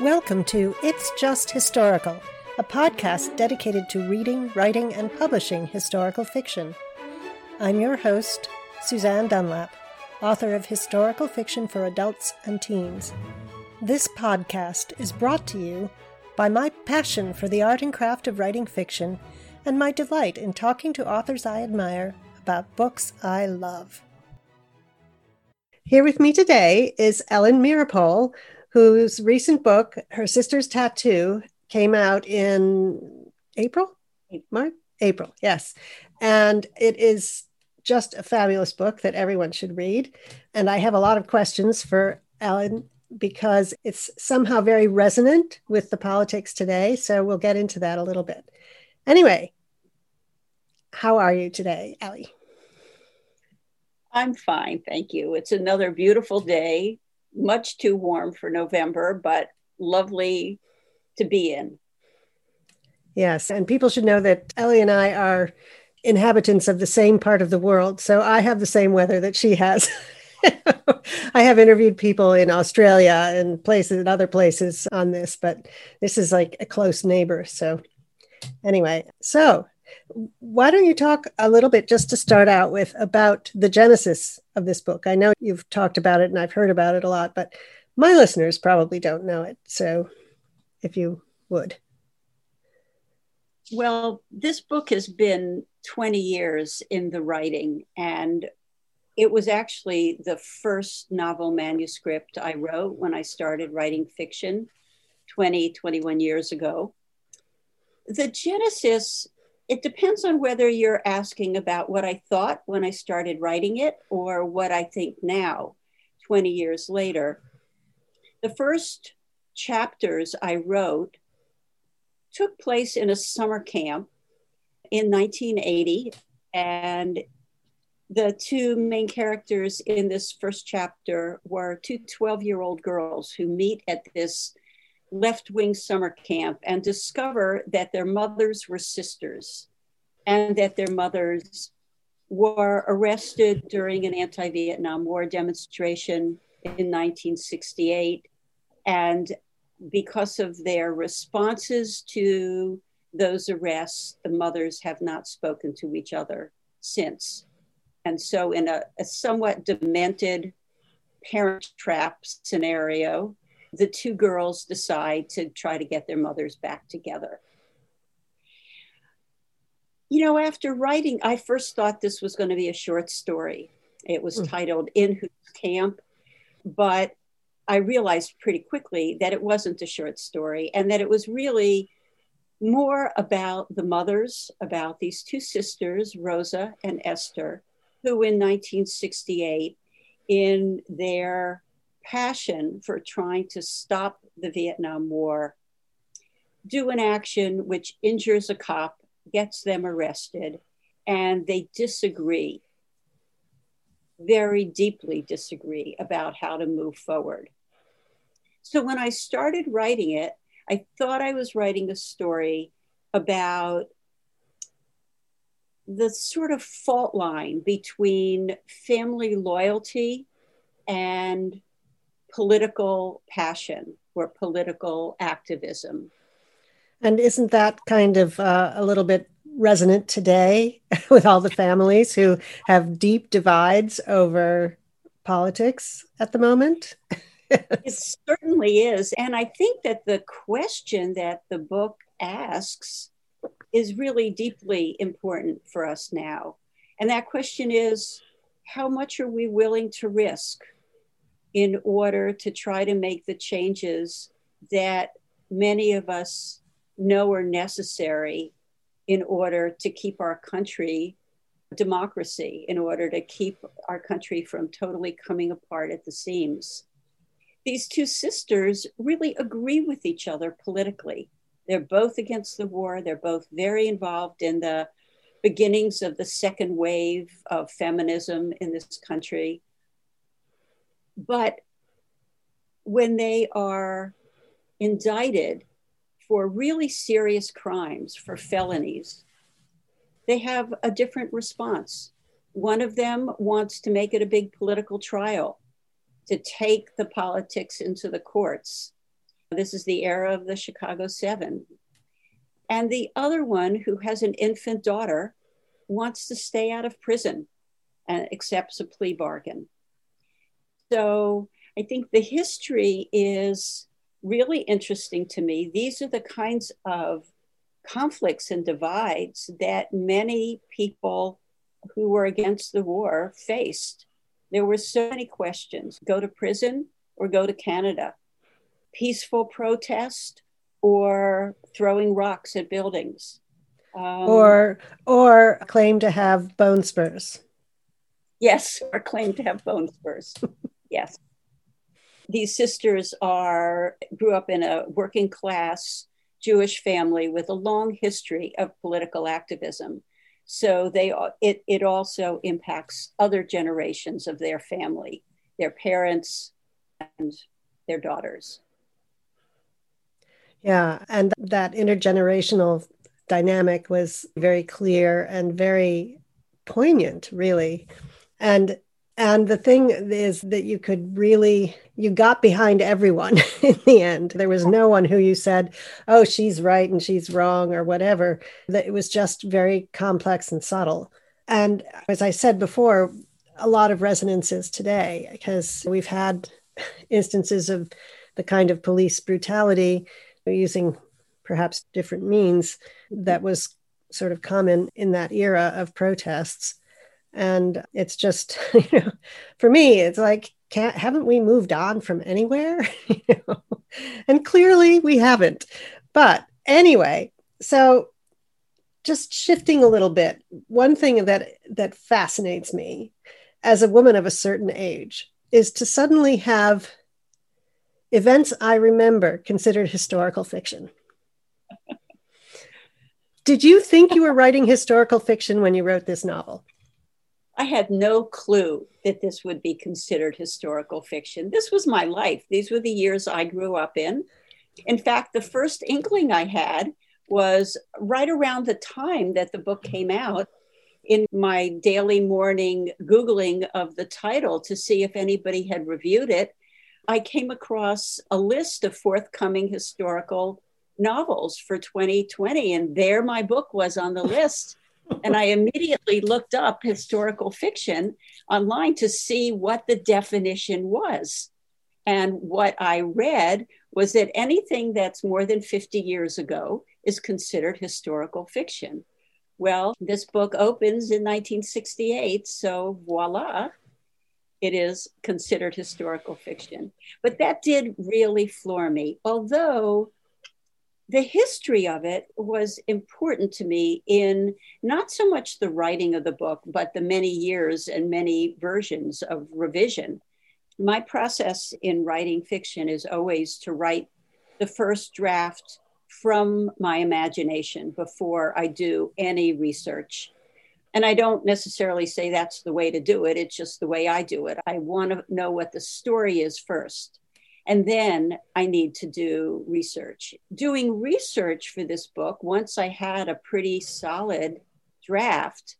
Welcome to It's Just Historical, a podcast dedicated to reading, writing, and publishing historical fiction. I'm your host, Susanne Dunlap, author of historical fiction for adults and teens. This podcast is brought to you by my passion for the art and craft of writing fiction and my delight in talking to authors I admire about books I love. Here with me today is Ellen Meeropol, whose recent book, Her Sister's Tattoo, came out in April? March? April, yes. And it is just a fabulous book that everyone should read. And I have a lot of questions for Ellen because it's somehow very resonant with the politics today. So we'll get into that a little bit. Anyway, how are you today, Ellie? I'm fine, thank you. It's another beautiful day much too warm for November, but lovely to be in. Yes, and people should know that Ellie and I are inhabitants of the same part of the world. So I have the same weather that she has. I have interviewed people in Australia and places and other places on this, but this is like a close neighbor. So, anyway, so why don't you talk a little bit just to start out with about the genesis of this book? I know you've talked about it and I've heard about it a lot, but my listeners probably don't know it. So if you would. Well, this book has been 20 years in the writing, and it was actually the first novel manuscript I wrote when I started writing fiction 20, 21 years ago. The genesis it depends on whether you're asking about what I thought when I started writing it or what I think now, 20 years later. The first chapters I wrote took place in a summer camp in 1980. And the two main characters in this first chapter were two 12 year old girls who meet at this left wing summer camp and discover that their mothers were sisters and that their mothers were arrested during an anti Vietnam War demonstration in 1968. And because of their responses to those arrests, the mothers have not spoken to each other since. And so, in a, a somewhat demented parent trap scenario, the two girls decide to try to get their mothers back together. You know, after writing, I first thought this was going to be a short story. It was mm. titled In Whose Camp, but I realized pretty quickly that it wasn't a short story and that it was really more about the mothers, about these two sisters, Rosa and Esther, who in 1968, in their passion for trying to stop the Vietnam War, do an action which injures a cop, gets them arrested, and they disagree, very deeply disagree about how to move forward. So when I started writing it, I thought I was writing a story about the sort of fault line between family loyalty and political passion or political activism. And isn't that kind of uh, a little bit resonant today with all the families who have deep divides over politics at the moment? it certainly is. And I think that the question that the book asks is really deeply important for us now. And that question is how much are we willing to risk in order to try to make the changes that many of us know are necessary in order to keep our country democracy, in order to keep our country from totally coming apart at the seams. These two sisters really agree with each other politically. They're both against the war, they're both very involved in the beginnings of the second wave of feminism in this country. But when they are indicted for really serious crimes, for felonies, they have a different response. One of them wants to make it a big political trial, to take the politics into the courts. This is the era of the Chicago Seven. And the other one, who has an infant daughter, wants to stay out of prison and accepts a plea bargain. So I think the history is really interesting to me. These are the kinds of conflicts and divides that many people who were against the war faced. There were so many questions go to prison or go to Canada, peaceful protest or throwing rocks at buildings. Um, or or claim to have bone spurs. Yes, or claim to have bone spurs. yes. These sisters are grew up in a working class Jewish family with a long history of political activism. So they it it also impacts other generations of their family, their parents and their daughters. Yeah, and that intergenerational dynamic was very clear and very poignant, really. And and the thing is that you could really you got behind everyone in the end. There was no one who you said, "Oh, she's right and she's wrong" or whatever. That it was just very complex and subtle. And as I said before, a lot of resonances today because we've had instances of the kind of police brutality using perhaps different means that was sort of common in that era of protests and it's just you know for me it's like can't haven't we moved on from anywhere? You know? And clearly we haven't. But anyway so just shifting a little bit one thing that that fascinates me as a woman of a certain age is to suddenly have events i remember considered historical fiction. Did you think you were writing historical fiction when you wrote this novel I had no clue that this would be considered historical fiction. This was my life. These were the years I grew up in. In fact, the first inkling I had was right around the time that the book came out in my daily morning Googling of the title to see if anybody had reviewed it. I came across a list of forthcoming historical novels for 2020, and there my book was on the list and I immediately looked up historical fiction online to see what the definition was. And what I read was that anything that's more than 50 years ago is considered historical fiction. Well, this book opens in 1968, so voila, it is considered historical fiction. But that did really floor me, although the history of it was important to me in not so much the writing of the book, but the many years and many versions of revision. My process in writing fiction is always to write the first draft from my imagination before I do any research. And I don't necessarily say that's the way to do it, it's just the way I do it. I want to know what the story is first and then I need to do research. Doing research for this book, once I had a pretty solid draft,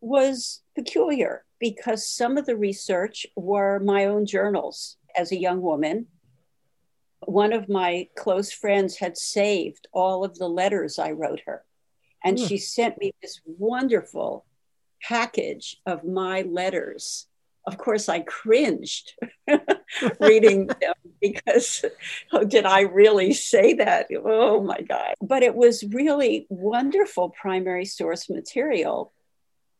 was peculiar because some of the research were my own journals as a young woman. One of my close friends had saved all of the letters I wrote her. And mm. she sent me this wonderful package of my letters of course, I cringed reading them because oh, did I really say that? Oh my God. But it was really wonderful primary source material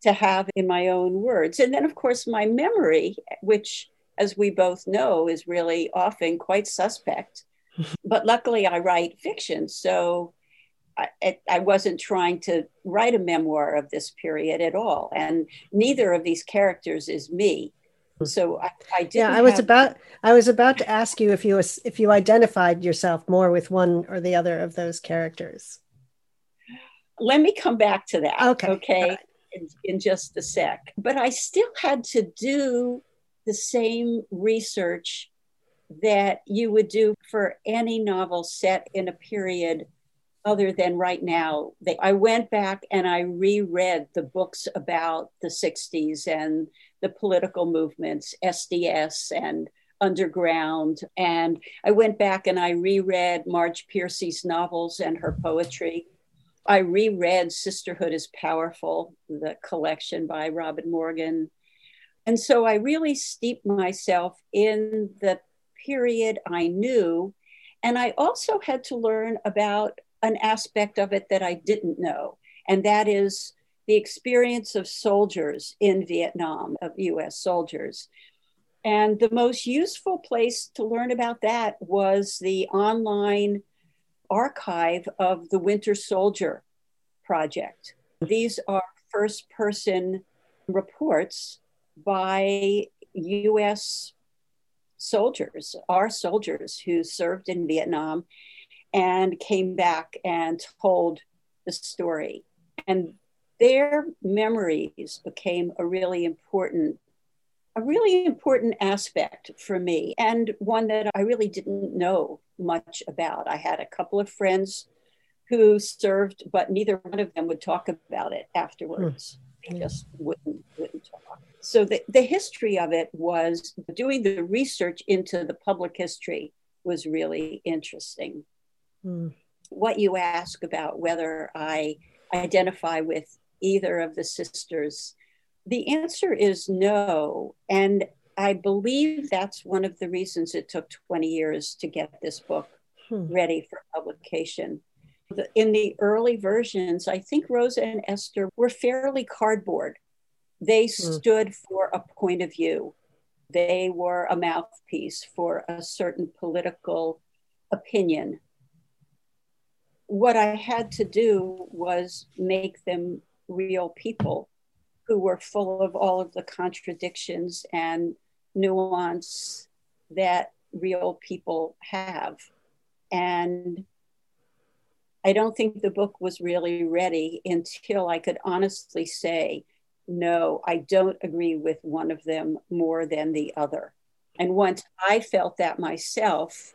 to have in my own words. And then, of course, my memory, which, as we both know, is really often quite suspect. but luckily, I write fiction. So I, I, wasn't trying to write a memoir of this period at all. And neither of these characters is me. So I, I. Yeah, I was have... about I was about to ask you if you was, if you identified yourself more with one or the other of those characters. Let me come back to that. Okay. Okay. Right. In, in just a sec. But I still had to do the same research that you would do for any novel set in a period other than right now. They, I went back and I reread the books about the 60s and the political movements, SDS and underground. And I went back and I reread Marge Piercy's novels and her poetry. I reread Sisterhood is Powerful, the collection by Robin Morgan. And so I really steeped myself in the period I knew. And I also had to learn about an aspect of it that I didn't know, and that is the experience of soldiers in Vietnam, of US soldiers. And the most useful place to learn about that was the online archive of the Winter Soldier Project. These are first person reports by US soldiers, our soldiers who served in Vietnam and came back and told the story. And their memories became a really important a really important aspect for me and one that I really didn't know much about. I had a couple of friends who served, but neither one of them would talk about it afterwards. Mm. They just wouldn't, wouldn't talk. So the, the history of it was doing the research into the public history was really interesting. Mm. What you ask about whether I identify with either of the sisters, the answer is no. And I believe that's one of the reasons it took 20 years to get this book hmm. ready for publication. In the early versions, I think Rosa and Esther were fairly cardboard. They hmm. stood for a point of view, they were a mouthpiece for a certain political opinion. What I had to do was make them real people who were full of all of the contradictions and nuance that real people have. And I don't think the book was really ready until I could honestly say, no, I don't agree with one of them more than the other. And once I felt that myself,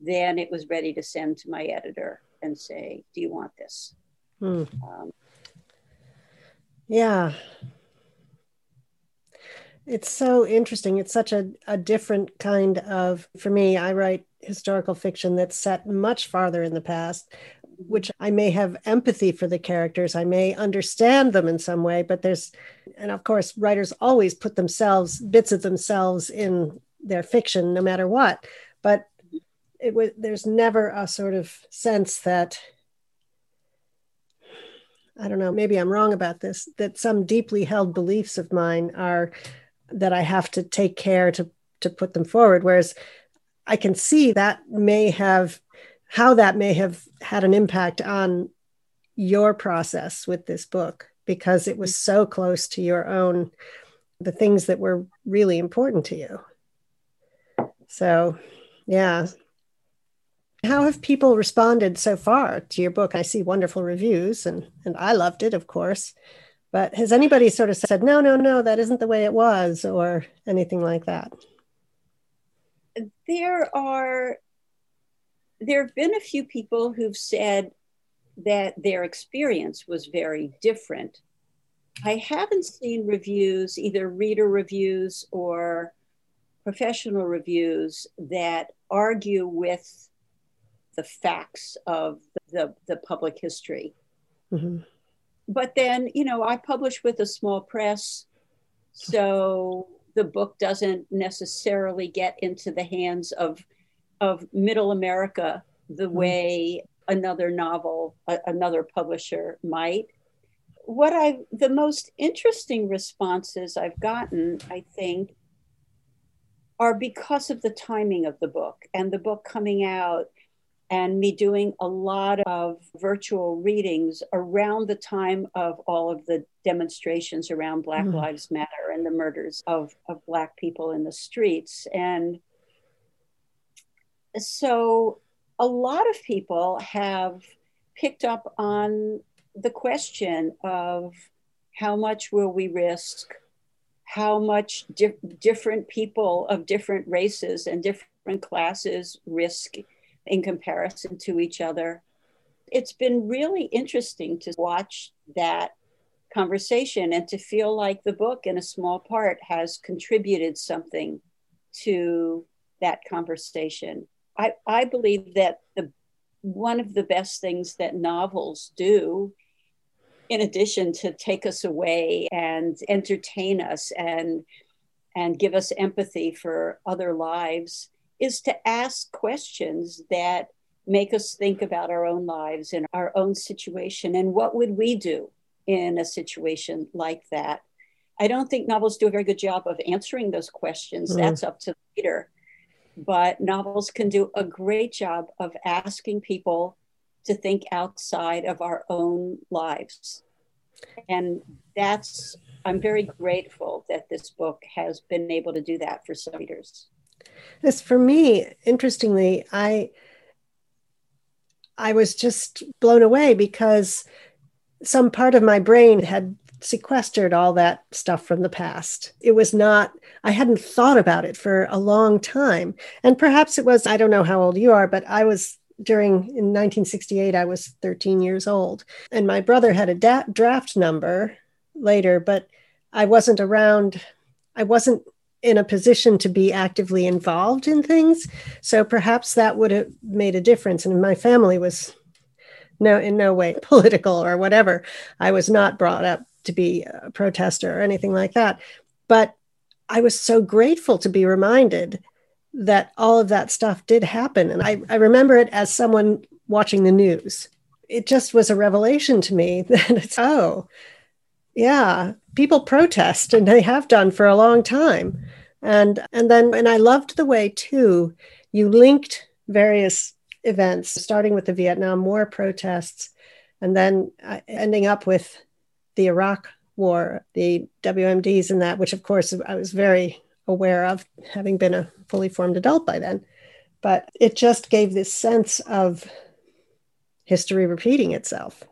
then it was ready to send to my editor and say, Do you want this? Hmm. Um, yeah. It's so interesting. It's such a, a different kind of, for me, I write historical fiction that's set much farther in the past, which I may have empathy for the characters. I may understand them in some way, but there's, and of course, writers always put themselves, bits of themselves in their fiction, no matter what. But it was, there's never a sort of sense that I don't know, maybe I'm wrong about this, that some deeply held beliefs of mine are that I have to take care to to put them forward. Whereas I can see that may have how that may have had an impact on your process with this book because it was so close to your own the things that were really important to you. So, yeah, how have people responded so far to your book? I see wonderful reviews and, and I loved it, of course. But has anybody sort of said, no, no, no, that isn't the way it was, or anything like that? There are, there have been a few people who've said that their experience was very different. I haven't seen reviews, either reader reviews or professional reviews, that argue with the facts of the, the public history. Mm-hmm. But then, you know, I publish with a small press, so the book doesn't necessarily get into the hands of of middle America the mm-hmm. way another novel, a, another publisher might. What I the most interesting responses I've gotten, I think, are because of the timing of the book and the book coming out and me doing a lot of virtual readings around the time of all of the demonstrations around Black mm. Lives Matter and the murders of, of Black people in the streets. And so a lot of people have picked up on the question of how much will we risk? How much di- different people of different races and different classes risk in comparison to each other. It's been really interesting to watch that conversation and to feel like the book, in a small part, has contributed something to that conversation. I, I believe that the one of the best things that novels do, in addition to take us away and entertain us and and give us empathy for other lives, is to ask questions that make us think about our own lives and our own situation and what would we do in a situation like that. I don't think novels do a very good job of answering those questions. Mm. That's up to the reader but novels can do a great job of asking people to think outside of our own lives. And that's, I'm very grateful that this book has been able to do that for some readers. As for me, interestingly, I I was just blown away because some part of my brain had sequestered all that stuff from the past. It was not, I hadn't thought about it for a long time. And perhaps it was, I don't know how old you are, but I was during in 1968, I was 13 years old. And my brother had a da- draft number later, but I wasn't around, I wasn't in a position to be actively involved in things. So perhaps that would have made a difference. And my family was no in no way political or whatever. I was not brought up to be a protester or anything like that. But I was so grateful to be reminded that all of that stuff did happen. And I, I remember it as someone watching the news. It just was a revelation to me that it's, oh, yeah, people protest and they have done for a long time. And and then and I loved the way too you linked various events, starting with the Vietnam War protests, and then uh, ending up with the Iraq War, the WMDs, and that, which of course I was very aware of, having been a fully formed adult by then. But it just gave this sense of history repeating itself.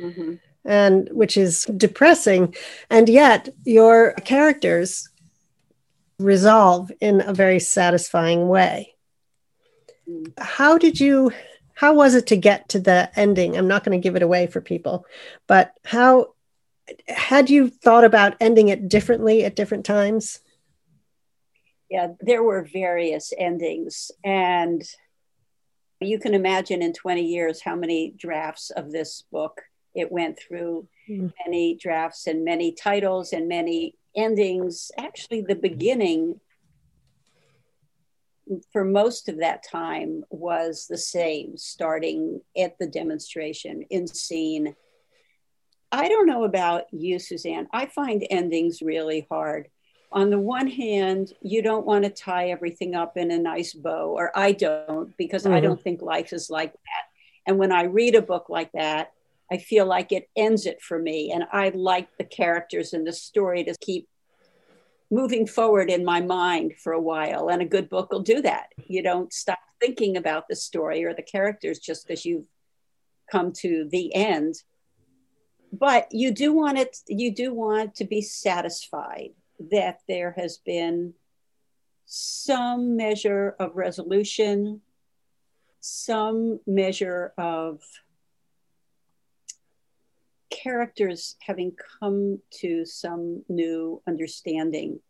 Mm-hmm. And which is depressing. And yet, your characters resolve in a very satisfying way. How did you how was it to get to the ending? I'm not going to give it away for people, but how had you thought about ending it differently at different times? Yeah, there were various endings. And you can imagine in 20 years how many drafts of this book it went through, mm. many drafts and many titles and many endings. Actually, the beginning for most of that time was the same, starting at the demonstration in scene. I don't know about you, Susanne. I find endings really hard. On the one hand, you don't want to tie everything up in a nice bow, or I don't, because mm-hmm. I don't think life is like that. And when I read a book like that, I feel like it ends it for me. And I like the characters and the story to keep moving forward in my mind for a while. And a good book will do that. You don't stop thinking about the story or the characters just because you've come to the end. But you do want it, you do want to be satisfied that there has been some measure of resolution, some measure of characters having come to some new understanding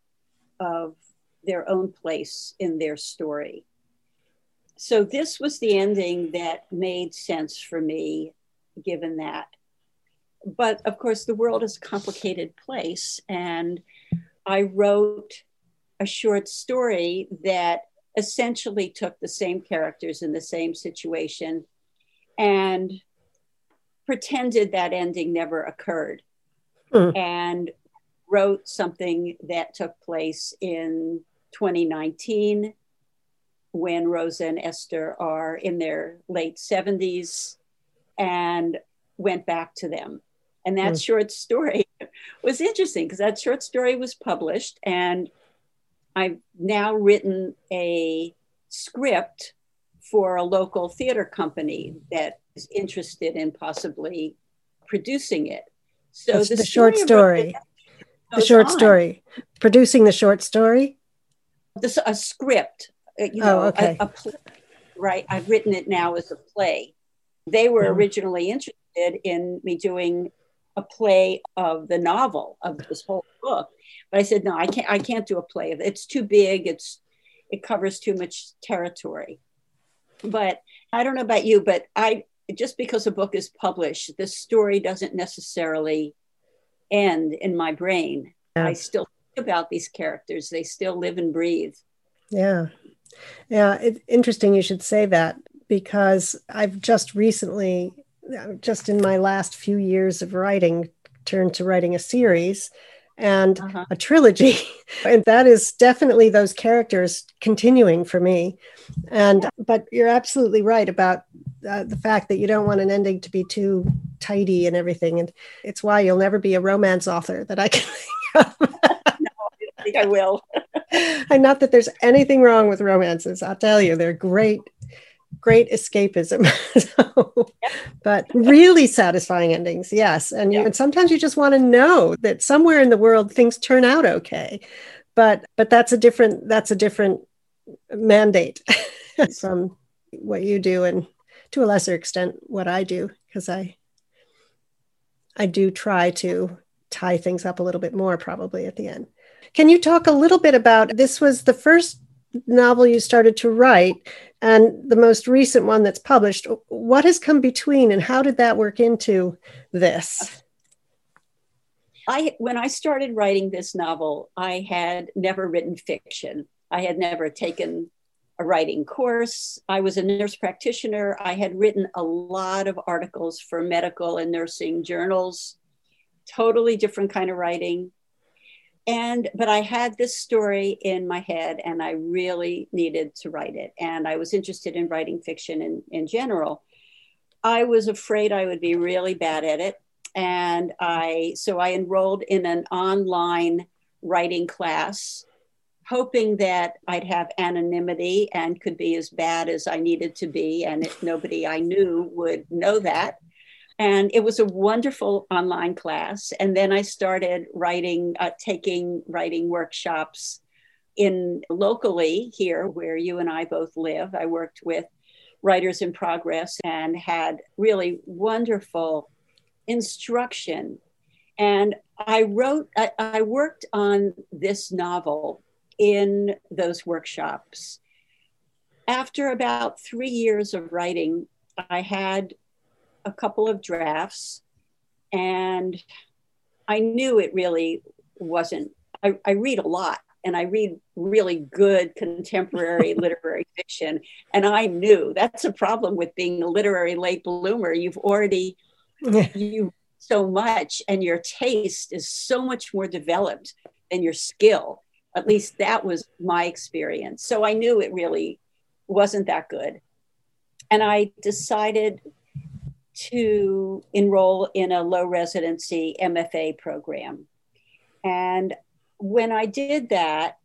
of their own place in their story. So, this was the ending that made sense for me, given that. But of course, the world is a complicated place. And I wrote a short story that essentially took the same characters in the same situation and pretended that ending never occurred mm. and wrote something that took place in 2019 when Rosa and Esther are in their late 70s and went back to them. And that mm. short story was interesting because that short story was published, and I've now written a script for a local theater company that is interested in possibly producing it. So the, the, short story, the short on. story, producing the short story. This a script, uh, you know, oh, okay. a, a play, right? I've written it now as a play. They were originally interested in me doing a play of the novel of this whole book. But I said, no, I can't. I can't do a play of it. It's too big. It's it covers too much territory. But I don't know about you, but I just because a book is published, the story doesn't necessarily end in my brain. Yeah. I still think about these characters. They still live and breathe. Yeah. Yeah. It's interesting you should say that because I've just recently, uh, just in my last few years of writing, turned to writing a series and uh-huh. a trilogy. and that is definitely those characters continuing for me. And, but you're absolutely right about uh, the fact that you don't want an ending to be too tidy and everything. And it's why you'll never be a romance author that I can think of. no, I think I will. and not that there's anything wrong with romances. I'll tell you, they're great great escapism. so, But really satisfying endings, yes. And, you, and sometimes you just want to know that somewhere in the world things turn out okay. But but that's a different that's a different mandate from what you do and to a lesser extent what I do because I I do try to tie things up a little bit more probably at the end. Can you talk a little bit about this was the first novel you started to write and the most recent one that's published. What has come between and how did that work into this? I when I started writing this novel, I had never written fiction. I had never taken a writing course. I was a nurse practitioner. I had written a lot of articles for medical and nursing journals, totally different kind of writing and but i had this story in my head and i really needed to write it. And i was interested in writing fiction in, in general. I was afraid i would be really bad at it. And i so i enrolled in an online writing class hoping that i'd have anonymity and could be as bad as i needed to be and if nobody i knew would know that and it was a wonderful online class. And then i started writing uh, taking writing workshops in locally here where you and i both live. I worked with writers in progress and had really wonderful instruction. And i wrote I, I worked on this novel in those workshops. After about three years of writing i had a couple of drafts and I knew it really wasn't. I, I read a lot and I read really good contemporary literary fiction. And I knew that's a problem with being a literary late bloomer. You've already, you so much and your taste is so much more developed than your skill. At least that was my experience. So I knew it really wasn't that good. And I decided to enroll in a low residency MFA program. And when I did that,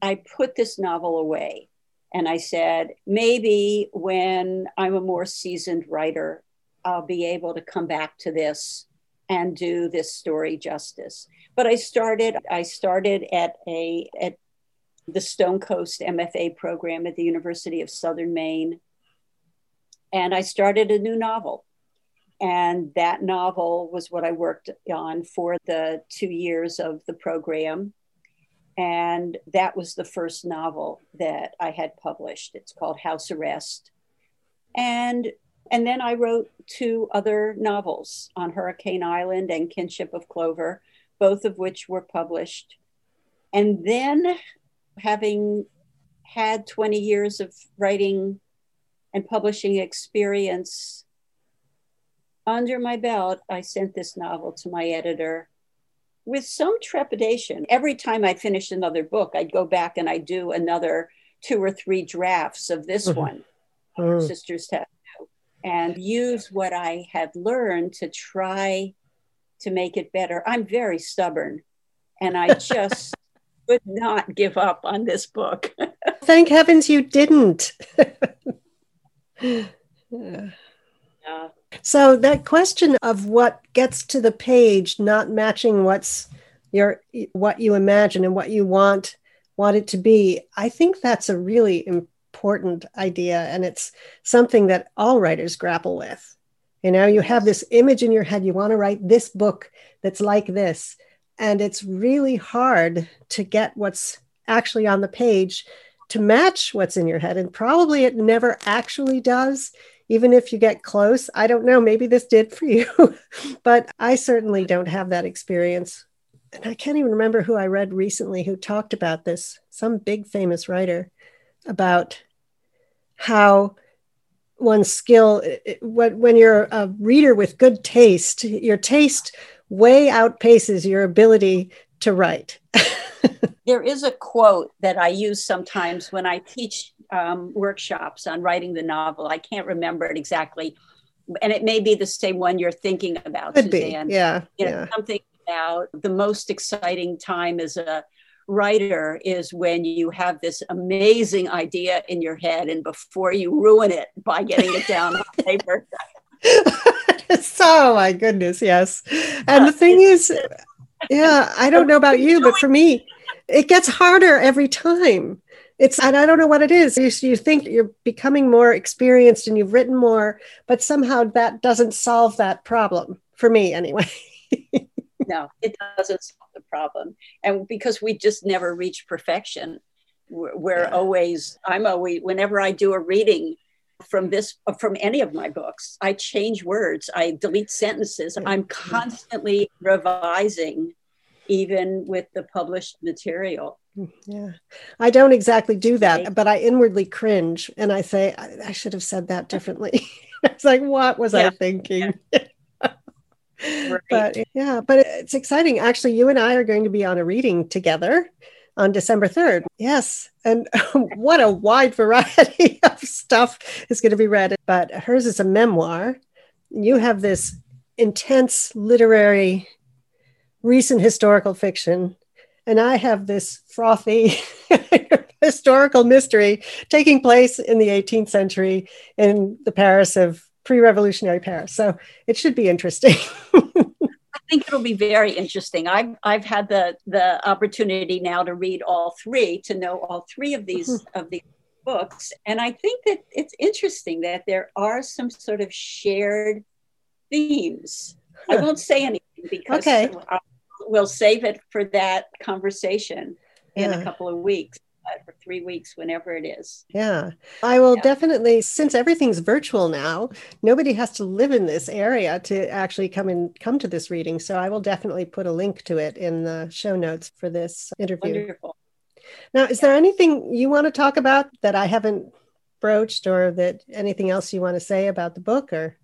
I put this novel away and I said, maybe when I'm a more seasoned writer, I'll be able to come back to this and do this story justice. But I started, I started at a at the Stonecoast MFA program at the University of Southern Maine. And I started a new novel and that novel was what I worked on for the two years of the program. And that was the first novel that I had published. It's called House Arrest. And and then I wrote two other novels on Hurricane Island and Kinship of Clover, both of which were published. And then, having had 20 years of writing and publishing experience, under my belt, I sent this novel to my editor with some trepidation. Every time I finished another book, I'd go back and I'd do another two or three drafts of this mm-hmm. one, mm-hmm. Sister's Tattoo, and use what I had learned to try to make it better. I'm very stubborn, and I just would not give up on this book. Thank heavens you didn't. yeah. So that question of what gets to the page not matching what's your what you imagine and what you want want it to be, I think that's a really important idea and it's something that all writers grapple with. You know, you have this image in your head, you want to write this book that's like this. And it's really hard to get what's actually on the page to match what's in your head. And probably it never actually does, even if you get close. I don't know, maybe this did for you, but I certainly don't have that experience. And I can't even remember who I read recently who talked about this, some big famous writer, about how one's skill when you're a reader with good taste your taste way outpaces your ability to write there is a quote that i use sometimes when i teach um, workshops on writing the novel i can't remember it exactly and it may be the same one you're thinking about Could Susanne. be. yeah you know, yeah. something about the most exciting time as a writer is when you have this amazing idea in your head and before you ruin it by getting it down on paper. so my goodness, yes. And the thing is, yeah, I don't know about you, but for me, it gets harder every time. It's and I don't know what it is. You, you think you're becoming more experienced and you've written more, but somehow that doesn't solve that problem for me anyway. no, it doesn't solve the problem. And because we just never reach perfection, we're, we're yeah. always, I'm always, whenever I do a reading from this, from any of my books, I change words, I delete sentences. Mm-hmm. I'm constantly revising, even with the published material. Mm, yeah, I don't exactly do that, but I inwardly cringe and I say, I, I should have said that differently. it's like, what was yeah. I thinking? Yeah. Right. But yeah, but it's exciting. Actually, you and I are going to be on a reading together on December 3rd. Yes. And what a wide variety of stuff is going to be read. But hers is a memoir. You have this intense literary, recent historical fiction. And I have this frothy historical mystery taking place in the 18th century in the Paris of pre-revolutionary Paris. So it should be interesting. I think it'll be very interesting. I've I've had the the opportunity now to read all three, to know all three of these mm-hmm. of these books, and I think that it's interesting that there are some sort of shared themes. Huh. I won't say anything because okay. we'll save it for that conversation in a couple of weeks for three weeks, whenever it is. Yeah. I will yeah. definitely, since everything's virtual now, nobody has to live in this area to actually come and come to this reading. So I will definitely put a link to it in the show notes for this interview. Wonderful. Now, is there anything you want to talk about that I haven't broached or that anything else you want to say about the book or?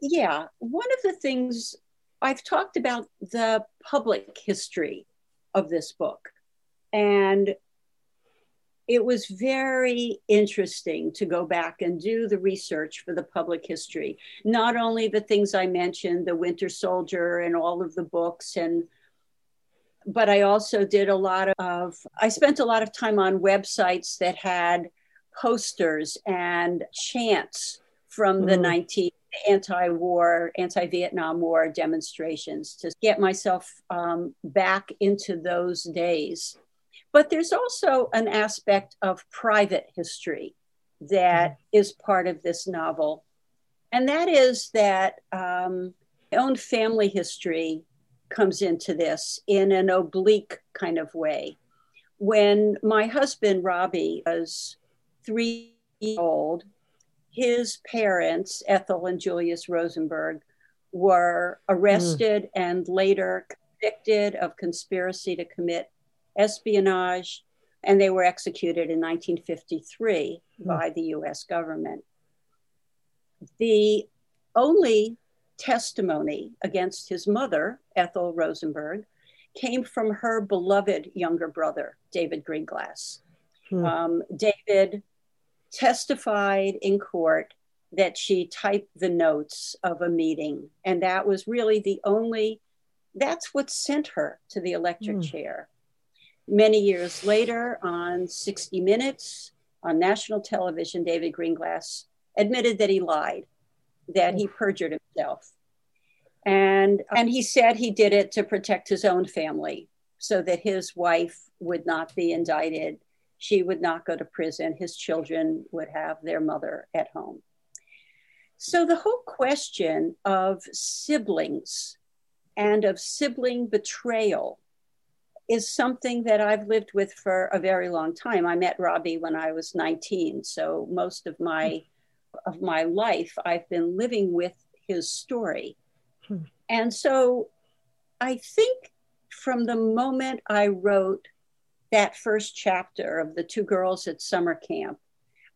Yeah. One of the things I've talked about the public history of this book and it was very interesting to go back and do the research for the public history. Not only the things I mentioned, the Winter Soldier and all of the books and but I also did a lot of I spent a lot of time on websites that had posters and chants from the mm. 19 anti-war anti-vietnam war demonstrations to get myself um, back into those days but there's also an aspect of private history that mm-hmm. is part of this novel. And that is that um, my own family history comes into this in an oblique kind of way. When my husband, Robbie, was three years old, his parents, Ethel and Julius Rosenberg, were arrested mm. and later convicted of conspiracy to commit espionage, and they were executed in 1953 mm. by the US government. The only testimony against his mother, Ethel Rosenberg, came from her beloved younger brother, David Greenglass. Mm. Um, David testified in court that she typed the notes of a meeting, and that was really the only, that's what sent her to the electric mm. chair. Many years later, on 60 Minutes on national television, David Greenglass admitted that he lied, that he perjured himself. And, and he said he did it to protect his own family so that his wife would not be indicted. She would not go to prison. His children would have their mother at home. So, the whole question of siblings and of sibling betrayal is something that I've lived with for a very long time. I met Robbie when I was 19, so most of my of my life I've been living with his story. Hmm. And so I think from the moment I wrote that first chapter of the two girls at summer camp,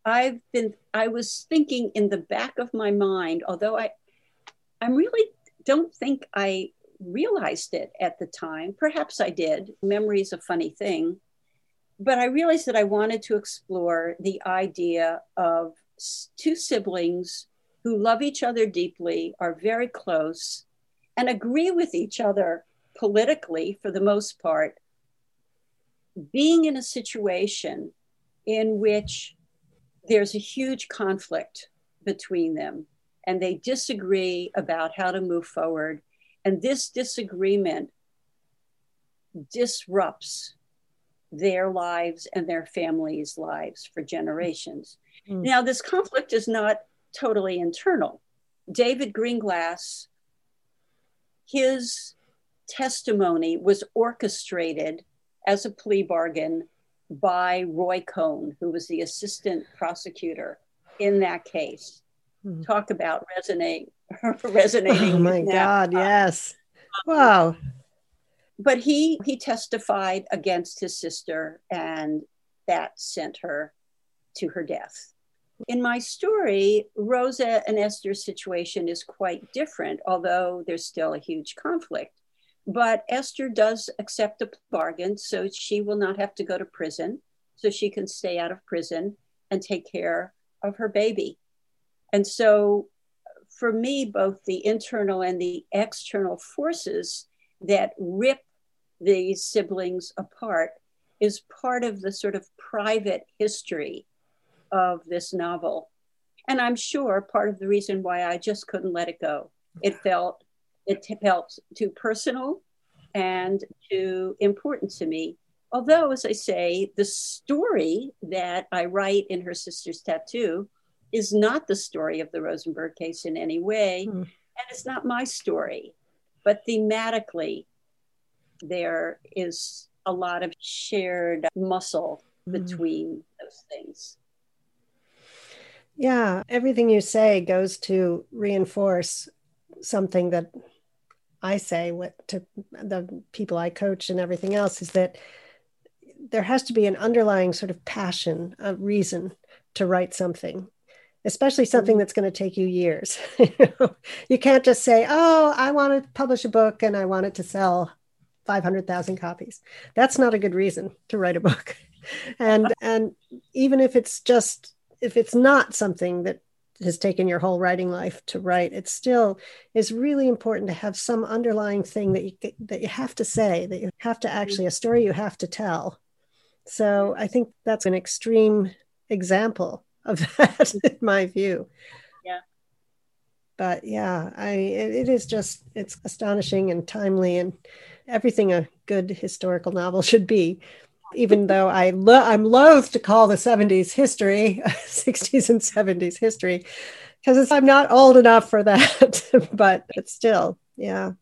I've been I was thinking in the back of my mind, although I I'm really don't think I realized it at the time. Perhaps I did. Memory is a funny thing. But I realized that I wanted to explore the idea of two siblings who love each other deeply, are very close, and agree with each other politically for the most part, being in a situation in which there's a huge conflict between them and they disagree about how to move forward and this disagreement disrupts their lives and their families' lives for generations. Mm. Now, this conflict is not totally internal. David Greenglass, his testimony was orchestrated as a plea bargain by Roy Cohn, who was the assistant prosecutor in that case. Mm. Talk about resonate resonating. Oh my God! Yes. Um, wow. But he he testified against his sister, and that sent her to her death. In my story, Rosa and Esther's situation is quite different, although there's still a huge conflict. But Esther does accept a bargain, so she will not have to go to prison, so she can stay out of prison and take care of her baby. And so for me, both the internal and the external forces that rip these siblings apart is part of the sort of private history of this novel. And I'm sure part of the reason why I just couldn't let it go. It felt it felt too personal and too important to me. Although, as I say, the story that I write in her sister's tattoo is not the story of the Rosenberg case in any way. Mm. And it's not my story. But thematically, there is a lot of shared muscle mm. between those things. Yeah, everything you say goes to reinforce something that I say what to the people I coach and everything else is that there has to be an underlying sort of passion, a reason to write something especially something mm-hmm. that's going to take you years. you can't just say, "Oh, I want to publish a book and I want it to sell 500,000 copies." That's not a good reason to write a book. and uh-huh. and even if it's just if it's not something that has taken your whole writing life to write, it still is really important to have some underlying thing that you that you have to say, that you have to mm-hmm. actually a story you have to tell. So mm-hmm. I think that's an extreme example of that in my view yeah but yeah i it, it is just it's astonishing and timely and everything a good historical novel should be even though I lo- I'm loath to call the 70s history, 60s and 70s history, because I'm not old enough for that. but but still, yeah.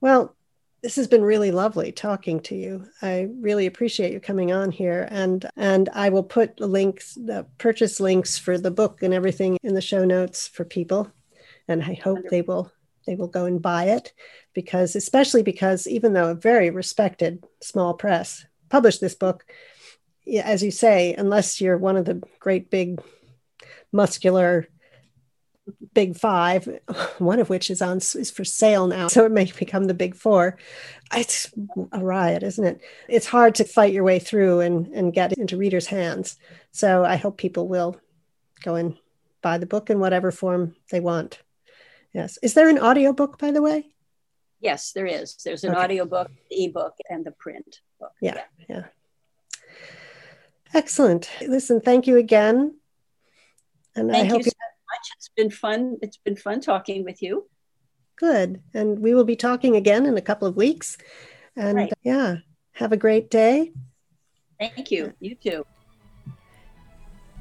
Well, this has been really lovely talking to you. I really appreciate you coming on here, and and I will put the links, the purchase links for the book and everything in the show notes for people, and I hope they will they will go and buy it because especially because even though a very respected small press published this book, as you say, unless you're one of the great big muscular big five, one of which is on is for sale now, so it may become the big four. It's a riot, isn't it? It's hard to fight your way through and and get into readers' hands. So I hope people will go and buy the book in whatever form they want. Yes. Is there an audiobook, by the way? Yes, there is. There's an okay. audiobook, ebook, and the print book. Yeah, yeah. yeah. Excellent. Listen, thank you again. And thank I hope you much. It's been fun. It's been fun talking with you. Good. And we will be talking again in a couple of weeks. And right. yeah, have a great day. Thank you. You too.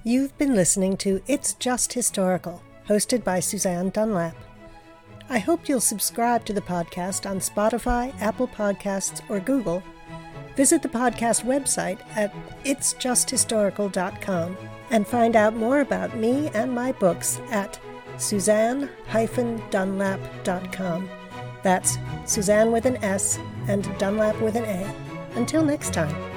You've been listening to It's Just Historical, hosted by Susanne Dunlap. I hope you'll subscribe to the podcast on Spotify, Apple Podcasts, or Google. Visit the podcast website at itsjusthistorical.com and find out more about me and my books at susanne-dunlap.com. That's Susanne with an S and Dunlap with an A. Until next time.